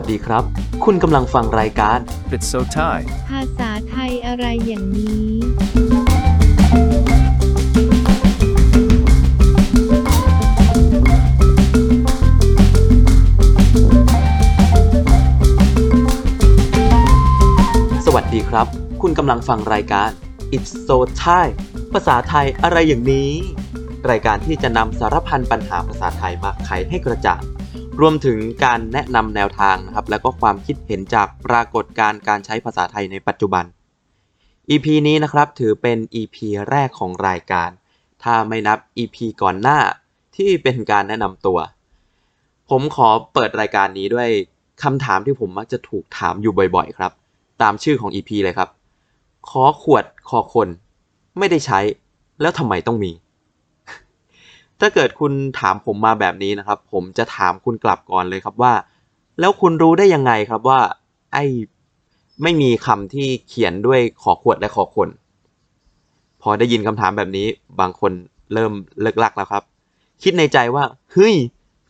วัสดีครับ คุณกำลังฟังรายการ It's so Thai. ภาษาไทยอะไรอย่างนี้ สวัสดีครับ คุณกำลังฟังรายการ It's so Thai ภาษาไทยอะไรอย่างนี้ รายการที่จะนำสารพันปัญหาภาษาไทยมาไขให้กระจ่าง รวมถึงการแนะนำแนวทางนะครับ แล้วก็ความคิดเห็นจากปรากฏการณ์การใช้ภาษาไทยในปัจจุบัน EP นี้นะครับถือเป็น EP แรกของรายการ ถ้าไม่นับ EP ก่อนหน้าที่เป็นการแนะนำตัว ผมขอเปิดรายการนี้ด้วยคำถามที่ผมมักจะถูกถามอยู่บ่อยๆ ครับ ตามชื่อของ EP เลยครับ ขอขวดคอคน ไม่ได้ใช้ แล้วทำไมต้องมี ถ้าเกิดคุณถามผมมาแบบนี้นะครับ ผมจะถามคุณกลับก่อนเลยครับว่า แล้วคุณรู้ได้ยังไงครับว่า ไอ้ไม่มีคำที่เขียนด้วยขอขวดและขอคน พอได้ยินคำถามแบบนี้ บางคนเริ่มเลิกลักแล้วครับ คิดในใจว่าเฮ้ย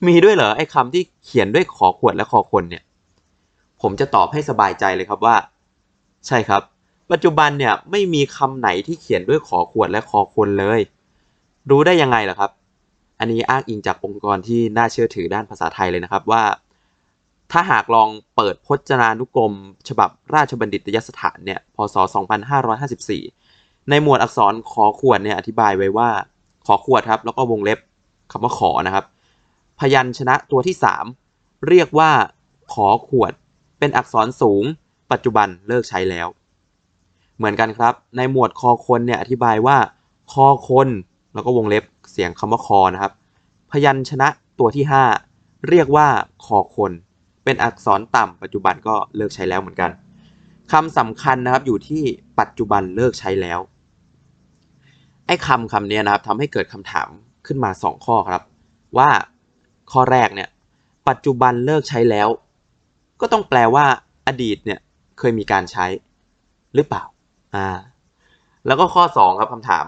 มีด้วยเหรอไอ้คำที่เขียนด้วยขอขวดและขอคนเนี่ย ผมจะตอบให้สบายใจเลยครับว่า ใช่ครับ ปัจจุบันเนี่ยไม่มีคำไหนที่เขียนด้วยขอขวดและขอคนเลย รู้ได้ยังไงล่ะครับ อันนี้อ้างอิงจากองค์กรที่น่าเชื่อถือด้านภาษาไทยเลยนะครับว่า ถ้าหากลองเปิดพจนานุกรม ฉบับราชบัณฑิตยสถานเนี่ยพศ 2554 ในหมวดอักษรขอขวดเนี่ยอธิบายไว้ว่าขอขวดครับ แล้วก็วงเล็บคำว่าขอนะครับ พยัญชนะตัวที่ 3 เรียกว่าขอขวด เป็นอักษรสูง ปัจจุบันเลิกใช้แล้ว เหมือนกันครับ ในหมวดคอคนเนี่ยอธิบายว่า คอคน แล้วก็วงเล็บ เสียงคำว่าคอนะครับ พยัญชนะตัวที่ 5 เรียกว่าคอคน เป็นอักษรต่ำปัจจุบันก็เลิกใช้แล้วเหมือนกันคำสำคัญนะครับอยู่ที่ปัจจุบันเลิกใช้แล้ว ไอ้คำคำนี้นะครับทำให้เกิดคำถามขึ้นมา 2 ข้อครับ ว่าข้อแรกเนี่ยปัจจุบันเลิกใช้แล้ว ก็ต้องแปลว่าอดีตเนี่ยเคยมีการใช้หรือเปล่าอ่าแล้วก็ข้อ 2 ครับคำถาม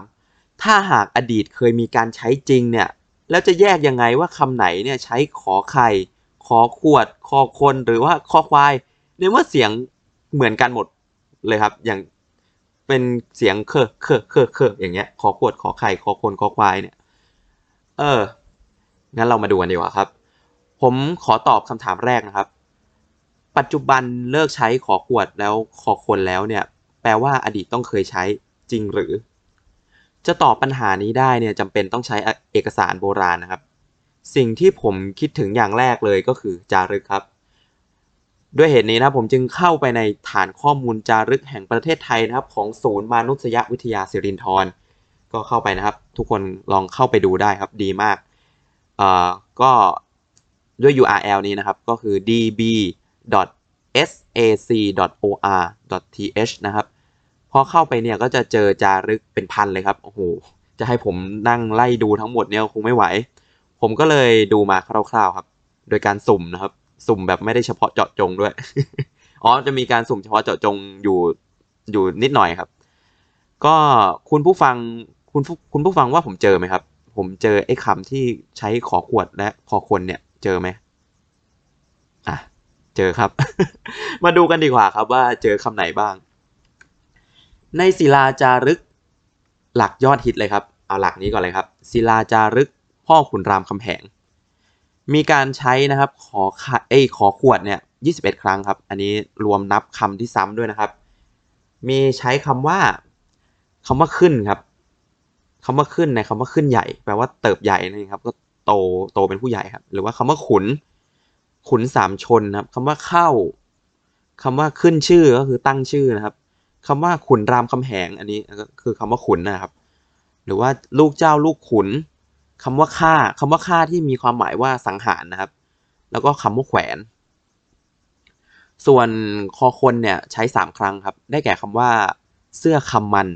ถ้าหากอดีตเคยมีการใช้จริงเนี่ย แล้วจะแยกยังไงว่าคำไหนเนี่ยใช้ขอไข่ขอขวดคอคนหรือว่าคอควายในเมื่อเสียงเหมือนกันหมดเลยครับ อย่างเป็นเสียงเคอเคอเคอเคออย่างเงี้ย ขอขวดขอไข่คอคนคอควายเนี่ย เออ งั้นเรามาดูกันดีกว่าครับ ผมขอตอบคำถามแรกนะครับ ปัจจุบันเลิกใช้ขอขวดแล้วขอคนแล้วเนี่ย แปลว่าอดีตต้องเคยใช้จริงหรือ จะตอบปัญหานี้ได้เนี่ยจำเป็นต้องใช้เอกสารโบราณนะครับ สิ่งที่ผมคิดถึงอย่างแรกเลยก็คือจารึกครับ ด้วยเหตุนี้นะผมจึงเข้าไปในฐานข้อมูลจารึกแห่งประเทศไทยนะครับ ของศูนย์มนุษยวิทยาสิรินธรก็เข้าไปนะครับ ทุกคนลองเข้าไปดูได้ครับดีมากเอ่อก็ด้วย URL นี้นะครับก็คือ db.sac.or.th นะครับ พอเข้าไปเนี่ยก็จะเจอจารึกเป็นพันเลยครับ โอ้โห จะให้ผมนั่งไล่ดูทั้งหมดเนี่ยคงไม่ไหว ผมก็เลยดูมาคร่าวๆครับ โดยการสุ่มนะครับ สุ่มแบบไม่ได้เฉพาะเจาะจงด้วย อ๋อ จะมีการสุ่มเฉพาะเจาะจงอยู่อยู่นิดหน่อยครับ ก็คุณผู้ฟังคุณคุณผู้ฟังว่าผมเจอไหมครับ ผมเจอไอ้คำที่ใช้ขอขวดและขอคนเนี่ย เจอไหมอะ เจอครับ มาดูกันดีกว่าครับว่าเจอคำไหนบ้าง ในศิลาจารึก หลักยอดฮิตเลยครับ เอาหลักนี้ก่อนเลยครับ ศิลาจารึก พ่อขุนรามคำแหง มีการใช้นะครับขอขะเอ้ยขอขวดเนี่ย21 ครั้งครับ อันนี้รวมนับคำที่ซ้ำด้วยนะครับ มีใช้คำว่าคำว่าขึ้นครับคำว่าขึ้นในคำว่าขึ้นใหญ่ แปลว่าเติบใหญ่นั่ครับ ก็โตโตเป็นผู้ใหญ่ครับ หรือว่าคำว่าขุน ขุนสามชนครับคำว่าเข้าคำว่าขึ้นชื่อก็คือตั้งชื่อนะครับ คำว่าขุนรามคำแหงอันนี้ก็คือคำว่าขุนนะครับ หรือว่าลูกเจ้าลูกขุนคำว่าฆ่าคำว่าฆ่าที่มีความหมายว่าสังหารนะครับ แล้วก็คำว่าแขวน ส่วนคอคนเนี่ยใช้สามครั้งครับ ได้แก่คำว่าเสื้อคำมัน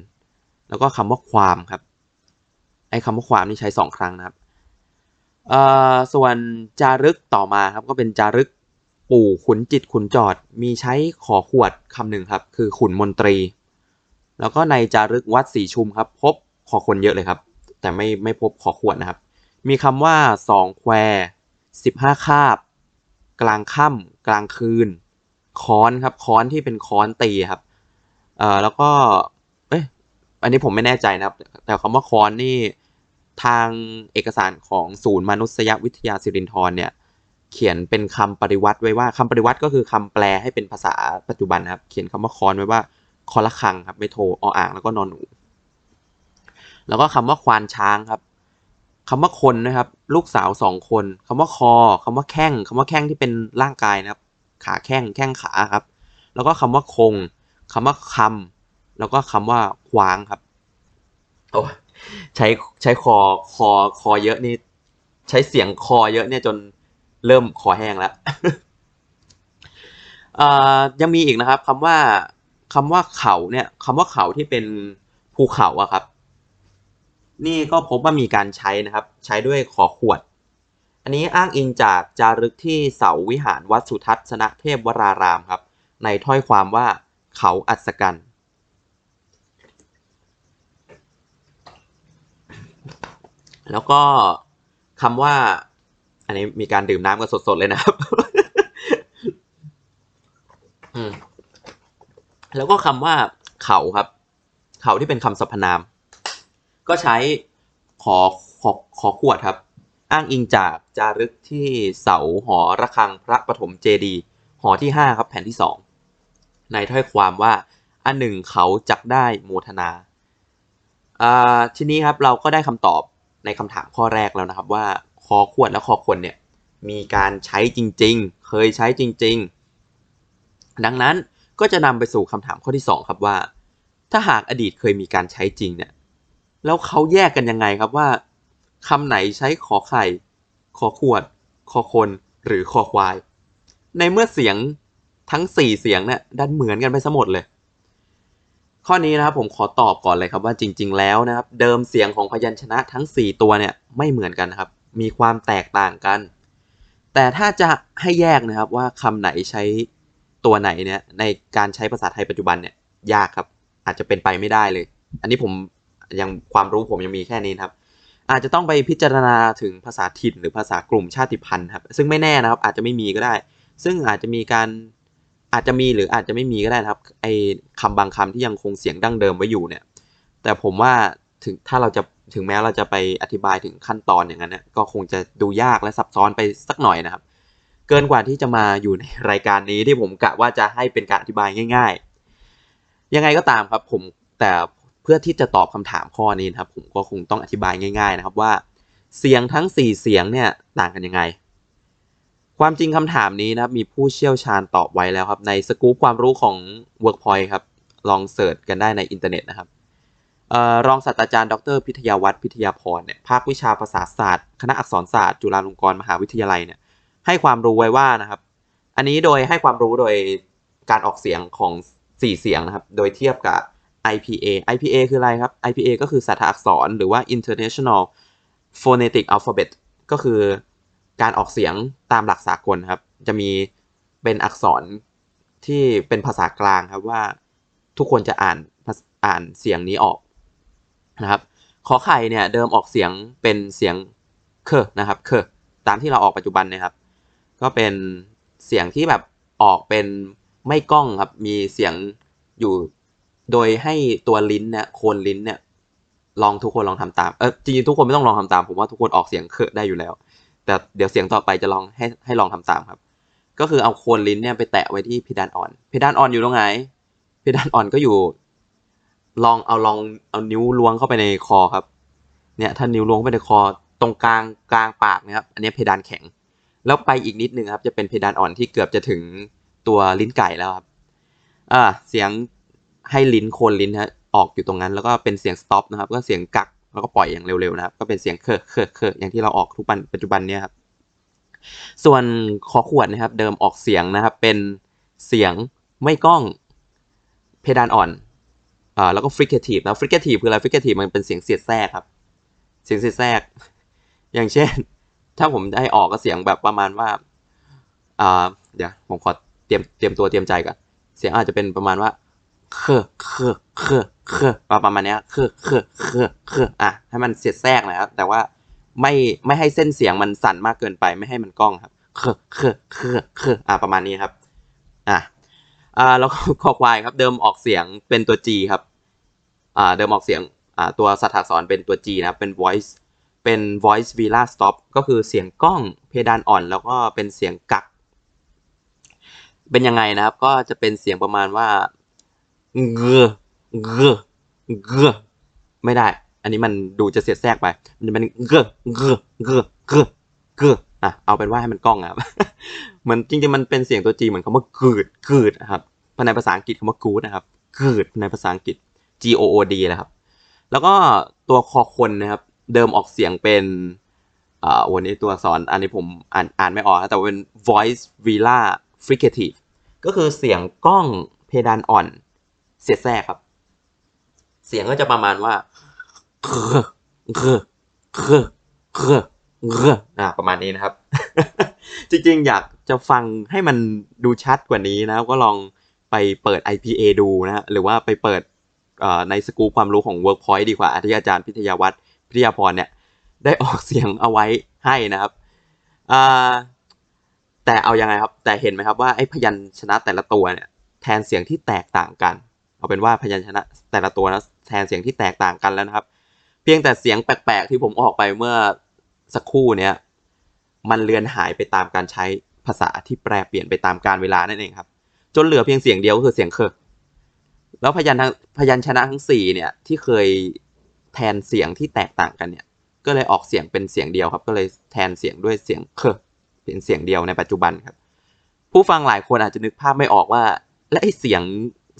แล้วก็คำว่าความครับ ไอ้คำว่าความนี่ใช้สองครั้งนะครับเอ่อส่วนจารึกต่อมาครับก็เป็นจารึก ปู่ขุนจิตขุนจอด มีใช้ขอขวดคำหนึ่งครับ คือขุนมนตรี แล้วก็ในจารึกวัดสีชุมครับ พบขอคนเยอะเลยครับ แต่ไม่ไม่พบขอขวดนะครับ มีคำว่าสองแควสิบห้าคาบ กลางค่ำกลางคืนค้อนครับค้อนที่เป็นค้อนตีครับ เอ่อแล้วก็เอ้ยอันนี้ผมไม่แน่ใจนะครับ แต่คำว่าค้อนนี่ทางเอกสารของศูนย์มนุษยวิทยาสิรินธรเนี่ย เขียนเป็นคำปริวัติไว้ว่าคำปริวัติก็คือคำแปลให้เป็นภาษาปัจจุบันนะครับ เขียนคำว่าคอนไว้ว่าคอละคังครับไม่โทออ่างแล้วก็นอนหนู แล้วก็คำว่าควานช้างครับคำว่าคนนะครับ ลูกสาวสองคนคำว่าคอคำว่าแข้งคำว่าแข้งที่เป็นร่างกายนะครับ ขาแข้งแข้งขาครับ แล้วก็คำว่าคงคำว่าคำแล้วก็คำว่าควางครับโอ้ใช้ใช้คอคอคอเยอะนี่ใช้เสียงคอเยอะเนี่ยจน เริ่มคอแห้งแล้วอ่อยังมีอีกนะครับคำว่าคำว่าเขาเนี่ยคำว่าเขาที่เป็นภูเขาอะครับ นี่ก็พบว่ามีการใช้นะครับ ใช้ด้วยขอขวด อันนี้อ้างอิงจากจารึกที่เสาวิหารวัดสุทัศนเทพวรารามครับ ในถ้อยความว่าเขาอัศกันแล้วก็คำว่า อันนี้มีการดื่มน้ำกันสดๆเลยนะครับ แล้วก็คำว่าเขาครับ เขาที่เป็นคำสรรพนาม ก็ใช้ขอขอขอขวดครับ อ้างอิงจากจารึกที่เสาหอระฆังพระปฐมเจดีหอที่ห้าครับแผ่นที่สองในถ้อยความว่า อันหนึ่งเขาจักได้โมทนาอ่าทีนี้ครับเราก็ได้คำตอบในคำถามข้อแรกแล้วนะครับว่า คอขวดและคอคนเนี่ยมีการใช้จริงๆ เคยใช้จริงๆ ดังนั้นก็จะนำไปสู่คำถามข้อที่สองครับว่า ถ้าหากอดีตเคยมีการใช้จริงเนี่ยแล้วเขาแยกกันยังไงครับว่าคำไหนใช้ขอไข่ ขอขวดคอคน หรือคอควาย ในเมื่อเสียงทั้งสี่เสียงเนี่ยดันเหมือนกันไปซะหมดเลย ข้อนี้นะครับผมขอตอบก่อนเลยครับว่าจริง ๆ แล้วนะครับ เดิมเสียงของพยัญชนะทั้ง 4 ตัวเนี่ยไม่เหมือนกันนะครับ มีความแตกต่างกัน แต่ถ้าจะให้แยกนะครับว่าคำไหนใช้ตัวไหนเนี่ยในการใช้ภาษาไทยปัจจุบันเนี่ยยากครับ อาจจะเป็นไปไม่ได้เลย อันนี้ผมยังความรู้ผมยังมีแค่นี้นครับ อาจจะต้องไปพิจารณาถึงภาษาถิ่นหรือภาษากลุ่มชาติพันธุ์ครับ ซึ่งไม่แน่นะครับ อาจจะไม่มีก็ได้ ซึ่งอาจจะมีการอาจจะมีหรืออาจจะไม่มีก็ได้นะครับไอ้คำบางคำที่ยังคงเสียงดั้งเดิมไว้อยู่เนี่ย แต่ผมว่าถึงถ้าเราจะ ถึงแม้เราจะไปอธิบายถึงขั้นตอนอย่างนั้นนี่ยก็คงจะดูยากและซับซ้อนไปสักหน่อยนะครับ เกินกว่าที่จะมาอยู่ในรายการนี้ที่ผมกะว่าจะให้เป็นการอธิบายง่าย ๆ ยังไงก็ตามครับผมแต่เพื่อที่จะตอบคำถามข้อนี้นะครับ ผมก็คงต้องอธิบายง่าย ๆ นะครับว่า เสียงทั้ง 4 เสียงเนี่ยต่างกันยังไง ความจริงคำถามนี้นะครับมีผู้เชี่ยวชาญตอบไว้แล้วครับในสกู๊ปความรู้ของ Workpoint ครับลอง search กันได้ในอินเทอร์เน็ตนะครับ รองศาสตราจารย์ดรพิทยาวัฒน์พิทยาพรเนี่ยภาควิชาภาษาศาสตร์ คณะอักษรศาสตร์ จุฬาลงกรณ์มหาวิทยาลัยเนี่ยให้ความรู้ไว้ว่านะครับ อันนี้โดยให้ความรู้โดยการออกเสียงของ 4 เสียงนะครับ โดยเทียบกับ IPA IPA คืออะไรครับ IPA ก็คือสัทอักษรหรือว่า International Phonetic Alphabet ก็คือการออกเสียงตามหลักสากลครับ จะมีเป็นอักษรที่เป็นภาษากลางครับว่าทุกคนจะอ่านอ่านเสียงนี้ออก นะครับขอไข่เนี่ยเดิมออกเสียงเป็นเสียงเคนะครับเคตามที่เราออกปัจจุบันนะครับ ก็เป็นเสียงที่แบบออกเป็นไม่ก้องครับ มีเสียงอยู่โดยให้ตัวลิ้นเนี่ยโคนลิ้นเนี่ยลองทุกคนลองทำตามเออจริงๆทุกคนไม่ต้องลองทำตาม ผมว่าทุกคนออกเสียงเคได้อยู่แล้ว แต่เดี๋ยวเสียงต่อไปจะลองให้ให้ลองทำตามครับ ก็คือเอาโคนลิ้นเนี่ยไปแตะไว้ที่เพดานอ่อนเพดานอ่อนอยู่ตรงไหนเพดานอ่อนก็อยู่ ลองเอาลองเอานิ้วล้วงเข้าไปในคอครับ เนี่ยถ้านิ้วล้วงไปในคอตรงกลางกลางปากนะครับ อันนี้เพดานแข็ง แล้วไปอีกนิดนึงครับ จะเป็นเพดานอ่อนที่เกือบจะถึงตัวลิ้นไก่แล้วครับ อ่า เสียงให้ลิ้นโคนลิ้นฮะออกอยู่ตรงนั้น แล้วก็เป็นเสียง stop นะครับ ก็เสียงกักแล้วก็ปล่อยอย่างเร็วๆนะครับ ก็เป็นเสียงเคอะเคอะเคอะอย่างที่เราออกทุกวันปัจจุบันเนี่ยครับ ส่วนฃอ ฃวดนะครับ เดิมออกเสียงนะครับ เป็นเสียงไม่ก้อง เพดานอ่อน อ่าแล้วก็ fricative แล้ว fricative คืออะไร fricative มันเป็นเสียงเสียดแทรกครับ เสียงเสียดแทรก อย่างเช่น ถ้าผมจะให้ออกก็เสียงแบบประมาณว่าอ่าเดี๋ยวผมขอเตรียมเตรียมตัวเตรียมใจก่อน เสียงอาจจะเป็นประมาณว่าเคอเคอเคอเคอประมาณนี้เคอเคอเคอเคออะให้มันเสียดแทรกนะครับ แต่ว่าไม่ไม่ให้เส้นเสียงมันสั่นมากเกินไปไม่ให้มันก้องครับเคเคเคเคอ่าประมาณนี้ครับ อะอ่าแล้วก็คอควายครับเดิมออกเสียงเป็นตัว G ครับ เดิมออกเสียงตัวสัตว์อักษรเป็นตัว G นะครับเป็น voice เป็น voice villa stop ก็คือเสียงกล้องเพดานอ่อน แล้วก็เป็นเสียงกัก เป็นยังไงนะครับ ก็จะเป็นเสียงประมาณว่าเงอเงอเงอไม่ได้ อันนี้มันดูจะเสียดแทรกไป มันจะเป็นเงอเงอเงอเงอเงออะเอาเป็นว่าให้มันกล้องครับเหมือนจริงๆมันเป็นเสียงตัวจีเหมือนคำว่ากืดกืดนะครับภายในภาษาอังกฤษคำว่า good นะครับกืดในภาษาอังกฤษ G O O D นะครับ แล้วก็ตัวคอคนนะครับ เดิมออกเสียงเป็นอ่าวันนี้ตัวสอักษรอันนี้ผมอ่านอ่านไม่ออกนะแต่เป็น voice villa fricative ก็คือเสียงกล้องเพดานอ่อน เสียดแทรกครับ เสียงก็จะประมาณว่าเคอเคเคเคเคอ่าประมาณนี้นะครับ จริงๆ อยากจะฟังให้มันดูชัดกว่านี้นะ ก็ลองไปเปิด IPA ดูนะ หรือว่าไปเปิด ในสกูความรู้ของ Workpoint ดีกว่าที่อาจารย์พิทยาวัฒน์พิทยาพรเนี่ยได้ออกเสียงเอาไว้ให้นะครับแต่เอายังไงครับ แต่เห็นไหมครับว่าไอ้พยัญชนะแต่ละตัวเนี่ยแทนเสียงที่แตกต่างกัน เอาเป็นว่าพยัญชนะแต่ละตัวนะแทนเสียงที่แตกต่างกันแล้วนะครับ เพียงแต่เสียงแปลกๆที่ผมออกไปเมื่อสักครู่เนี้ยมันเลือนหายไปตามการใช้ภาษาที่แปรเปลี่ยนไปตามกาลเวลานั่นเองครับ จนเหลือเพียงเสียงเดียวก็คือเสียงเคอ แล้วพยัญชนพยัญชนะทั้งสี่เนี่ยที่เคยแทนเสียงที่แตกต่างกันเนี่ย ก็เลยออกเสียงเป็นเสียงเดียวครับ ก็เลยแทนเสียงด้วยเสียงเคเป็นเสียงเดียวในปัจจุบันครับ ผู้ฟังหลายคนอาจจะนึกภาพไม่ออกว่า และไอเสียง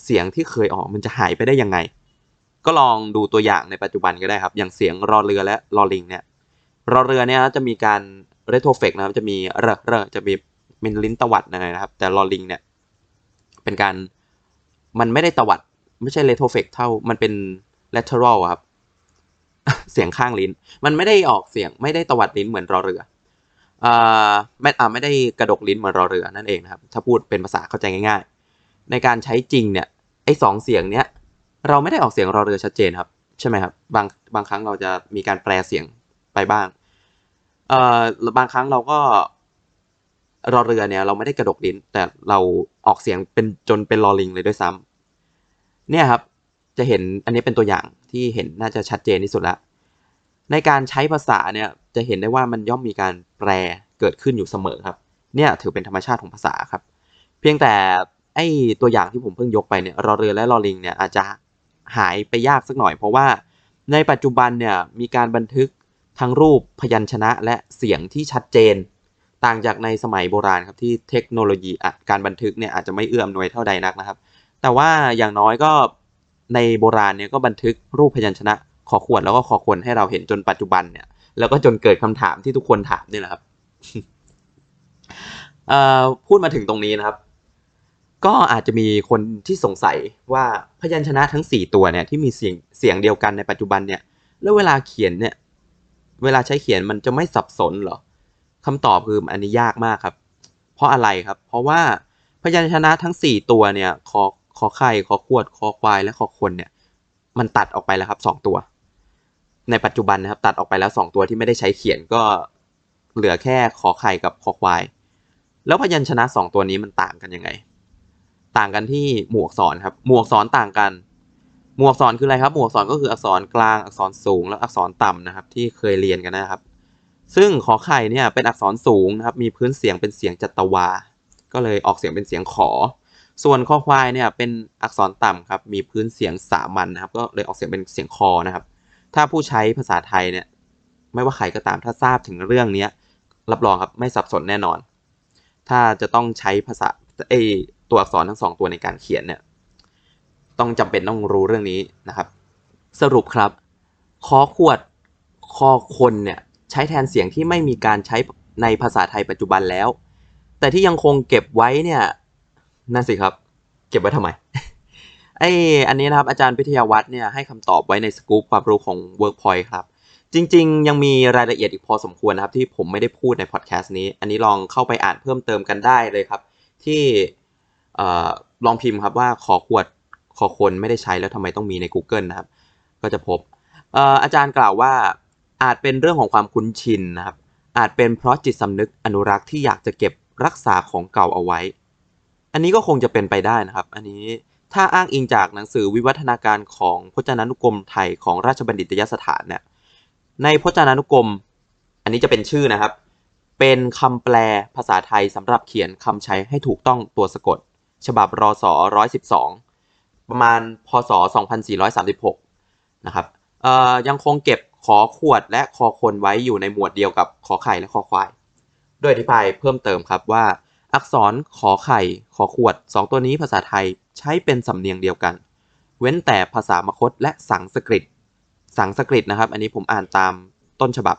เสียงที่เคยออกมันจะหายไปได้ยังไง ก็ลองดูตัวอย่างในปัจจุบันก็ได้ครับ อย่างเสียงรอเรือและรอลิงเนี่ยรอเรือเนี่ยจะมีการเรโทรเฟกนะครับจะมีเรเรจะมีเป็นลิ้นตวัดนะครับ แต่รอลิงเนี่ยเป็นการมันไม่ได้ตวัด ไม่ใช่เรโทรเฟกเท่ามันเป็น lateral ครับ เสียงข้างลิ้น มันไม่ได้ออกเสียงไม่ได้ตวัดลิ้นเหมือนรอเรืออ่าไม่อ่าไม่ได้กระดกลิ้นเหมือนรอเรือนั่นเองนะครับ ถ้าพูดเป็นภาษาเข้าใจง่าย ๆ ในการใช้จริงเนี่ยไอ้สองเสียงเนี้ยเราไม่ได้ออกเสียงรอเรือชัดเจนครับ ใช่ไหมครับบางบางครั้งเราจะมีการแปลเสียงไปบ้างเอ่อบางครั้งเราก็รอเรือเนี่ยเราไม่ได้กระดกลิ้น แต่เราออกเสียงเป็นจนเป็นรอลิงเลยด้วยซ้ำ เนี่ยครับจะเห็นอันนี้เป็นตัวอย่างที่เห็นน่าจะชัดเจนที่สุดละในการใช้ภาษาเนี่ยจะเห็นได้ว่ามันย่อมมีการแปลเกิดขึ้นอยู่เสมอครับ เนี่ยถือเป็นธรรมชาติของภาษาครับ เพียงแต่ไอตัวอย่างที่ผมเพิ่งยกไปเนี่ยรอเรือและรอลิงเนี่ยอาจจะหายไปยากสักหน่อย เพราะว่าในปัจจุบันเนี่ยมีการบันทึกทั้งรูปพยัญชนะและเสียงที่ชัดเจน ต่างจากในสมัยโบราณครับที่เทคโนโลยีอะการบันทึกเนี่ยอาจจะไม่เอื้ออำนวยเท่าใดนักนะครับ แต่ว่าอย่างน้อยก็ในโบราณเนี่ยก็บันทึกรูปพยัญชนะขอขวดแล้วก็ขอควรให้เราเห็นจนปัจจุบันเนี่ย แล้วก็จนเกิดคำถามที่ทุกคนถามนี่แหละครับเอ่อพูดมาถึงตรงนี้นะครับ ก็อาจจะมีคนที่สงสัยว่าพยัญชนะทั้ง 4 ตัวเนี่ยที่มีเสียงเสียงเดียวกันในปัจจุบันเนี่ย แล้วเวลาเขียนเนี่ย เวลาใช้เขียนมันจะไม่สับสนเหรอคำตอบคืออันนี้ยากมากครับ เพราะอะไรครับ เพราะว่าพยัญชนะทั้ง 4 ตัวเนี่ย คอ คอไข่คอขวดคอควายและคอคนเนี่ย มันตัดออกไปแล้วครับสองตัว ในปัจจุบันนะครับ ตัดออกไปแล้วสองตัวที่ไม่ได้ใช้เขียนก็เหลือแค่ขอไข่กับคอควาย แล้วพยัญชนะสองตัวนี้มันต่างกันยังไง ต่างกันที่หมวกสอนครับ หมวกสอนต่างกัน หมวกสอนคืออะไรครับ หมวกสอนก็คืออักษรกลาง อักษรสูง และอักษรต่ำนะครับ ที่เคยเรียนกันนะครับ ซึ่งขอไข่เนี่ยเป็นอักษรสูงนะครับ มีพื้นเสียงเป็นเสียงจัตวา ก็เลยออกเสียงเป็นเสียงขอ ส่วนคอควายเนี่ยเป็นอักษรต่ำครับ มีพื้นเสียงสามัญนะครับ ก็เลยออกเสียงเป็นเสียงคอนะครับ ถ้าผู้ใช้ภาษาไทยเนี่ย ไม่ว่าใครก็ตามถ้าทราบถึงเรื่องนี้รับรองครับไม่สับสนแน่นอน ถ้าจะต้องใช้ภาษาเอตัวอักษรทั้งสองตัวในการเขียนเนี่ย ต้องจำเป็นต้องรู้เรื่องนี้นะครับ สรุปครับ คอขวด คอคนเนี่ยใช้แทนเสียงที่ไม่มีการใช้ในภาษาไทยปัจจุบันแล้ว แต่ที่ยังคงเก็บไว้เนี่ย นั่นสิครับ เก็บไว้ทำไม ไออันนี้นะครับ อาจารย์พิทยาวัฒน์เนี่ยให้คำตอบไว้ในสกู๊ปความรู้ของ Workpoint ครับ จริง ๆ ยังมีรายละเอียดอีกพอสมควรนะครับ ที่ผมไม่ได้พูดในพอดแคสต์นี้ อันนี้ลองเข้าไปอ่านเพิ่มเติมกันได้เลยครับ ที่ลองพิมพ์ครับว่าขอขวดขอคนไม่ได้ใช้แล้วทำไมต้องมีใน Google นะครับ ก็จะพบอออาจารย์กล่าวว่าอาจเป็นเรื่องของความคุ้นชินนะครับ อาจเป็นเพราะจิตสำนึกอนุรักษ์ที่อยากจะเก็บรักษาของเก่าเอาไว้ อันนี้ก็คงจะเป็นไปได้นะครับ อันนี้ถ้าอ้างอิงจากหนังสือวิวัฒนาการของพจนานุกรมไทยของราชบัณฑิตยสถานเนี่ย ในพจนานุกรม อันนี้จะเป็นชื่อนะครับ เป็นคำแปลภาษาไทยสำหรับเขียนคำใช้ให้ถูกต้องตัวสะกด ฉบับรศ112ประมาณพศ 2436 นะครับเอ่อยังคงเก็บขอขวดและคอคนไว้อยู่ในหมวดเดียวกับขอไข่และคอควาย โดยอธิบายเพิ่มเติมครับว่า อักษรขอไข่ ขอขวดสองตัวนี้ภาษาไทยใช้เป็นสำเนียงเดียวกัน เว้นแต่ภาษามคตและสังสกฤต สังสกฤตนะครับ อันนี้ผมอ่านตามต้นฉบับ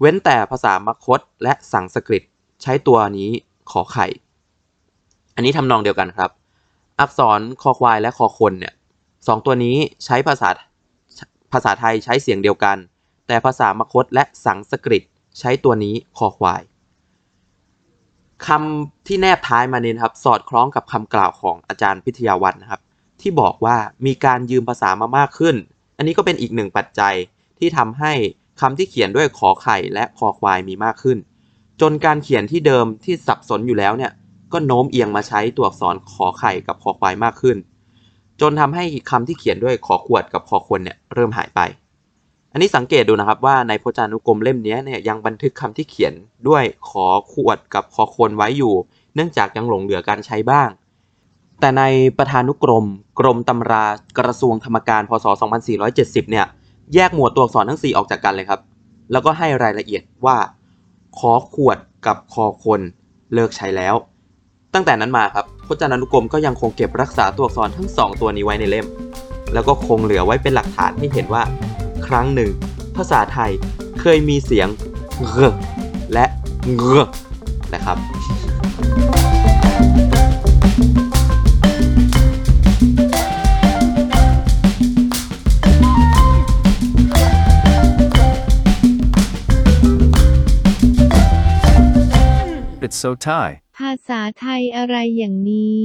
เว้นแต่ภาษามคตและสังสกฤตใช้ตัวนี้ขอไข่ อันนี้ทำนองเดียวกันครับ อักษรคอควายและคอคนเนี่ยสองตัวนี้ใช้ภาษาภาษาไทยใช้เสียงเดียวกัน แต่ภาษามคตและสังสกฤตใช้ตัวนี้คอควาย คำที่แนบท้ายมาเนี่ยนครับสอดคล้องกับคำกล่าวของอาจารย์พิทยาวัฒน์นะครับ ที่บอกว่ามีการยืมภาษามามากขึ้น อันนี้ก็เป็นอีกหนึ่งปัจจัยที่ทำให้คำที่เขียนด้วยขอไข่และคอควายมีมากขึ้น จนการเขียนที่เดิมที่สับสนอยู่แล้วเนี่ยก็โน้มเอียงมาใช้ตัวอักษรขอไข่กับคอควายมากขึ้น จนทำให้คำที่เขียนด้วยขอขวดกับคอคนเนี่ยเริ่มหายไป อันนี้สังเกตดูนะครับว่าในพจนานุกรมเล่มนี้เนี่ยยังบันทึกคำที่เขียนด้วยขอขวดกับคอคนไว้อยู่ เนื่องจากยังหลงเหลือการใช้บ้าง แต่ในประธานุกรม กรมตำรากระทรวงธรรมการพศ 2470 เนี่ยแยกหมวดตัวอักษรทั้ง 4 ออกจากกันเลยครับ แล้วก็ให้รายละเอียดว่าขอขวดกับคอคนเลิกใช้แล้ว ตั้งแต่นั้นมาครับพจนานุกรมก็ยังคงเก็บรักษาตัวอักษรทั้ง 2 ตัวนี้ไว้ในเล่ม แล้วก็คงเหลือไว้เป็นหลักฐานให้เห็นว่า ครั้งหนึ่ง ภาษาไทยเคยมีเสียงเกและเงนะครับ It's so Thai. ภาษาไทยอะไรอย่างนี้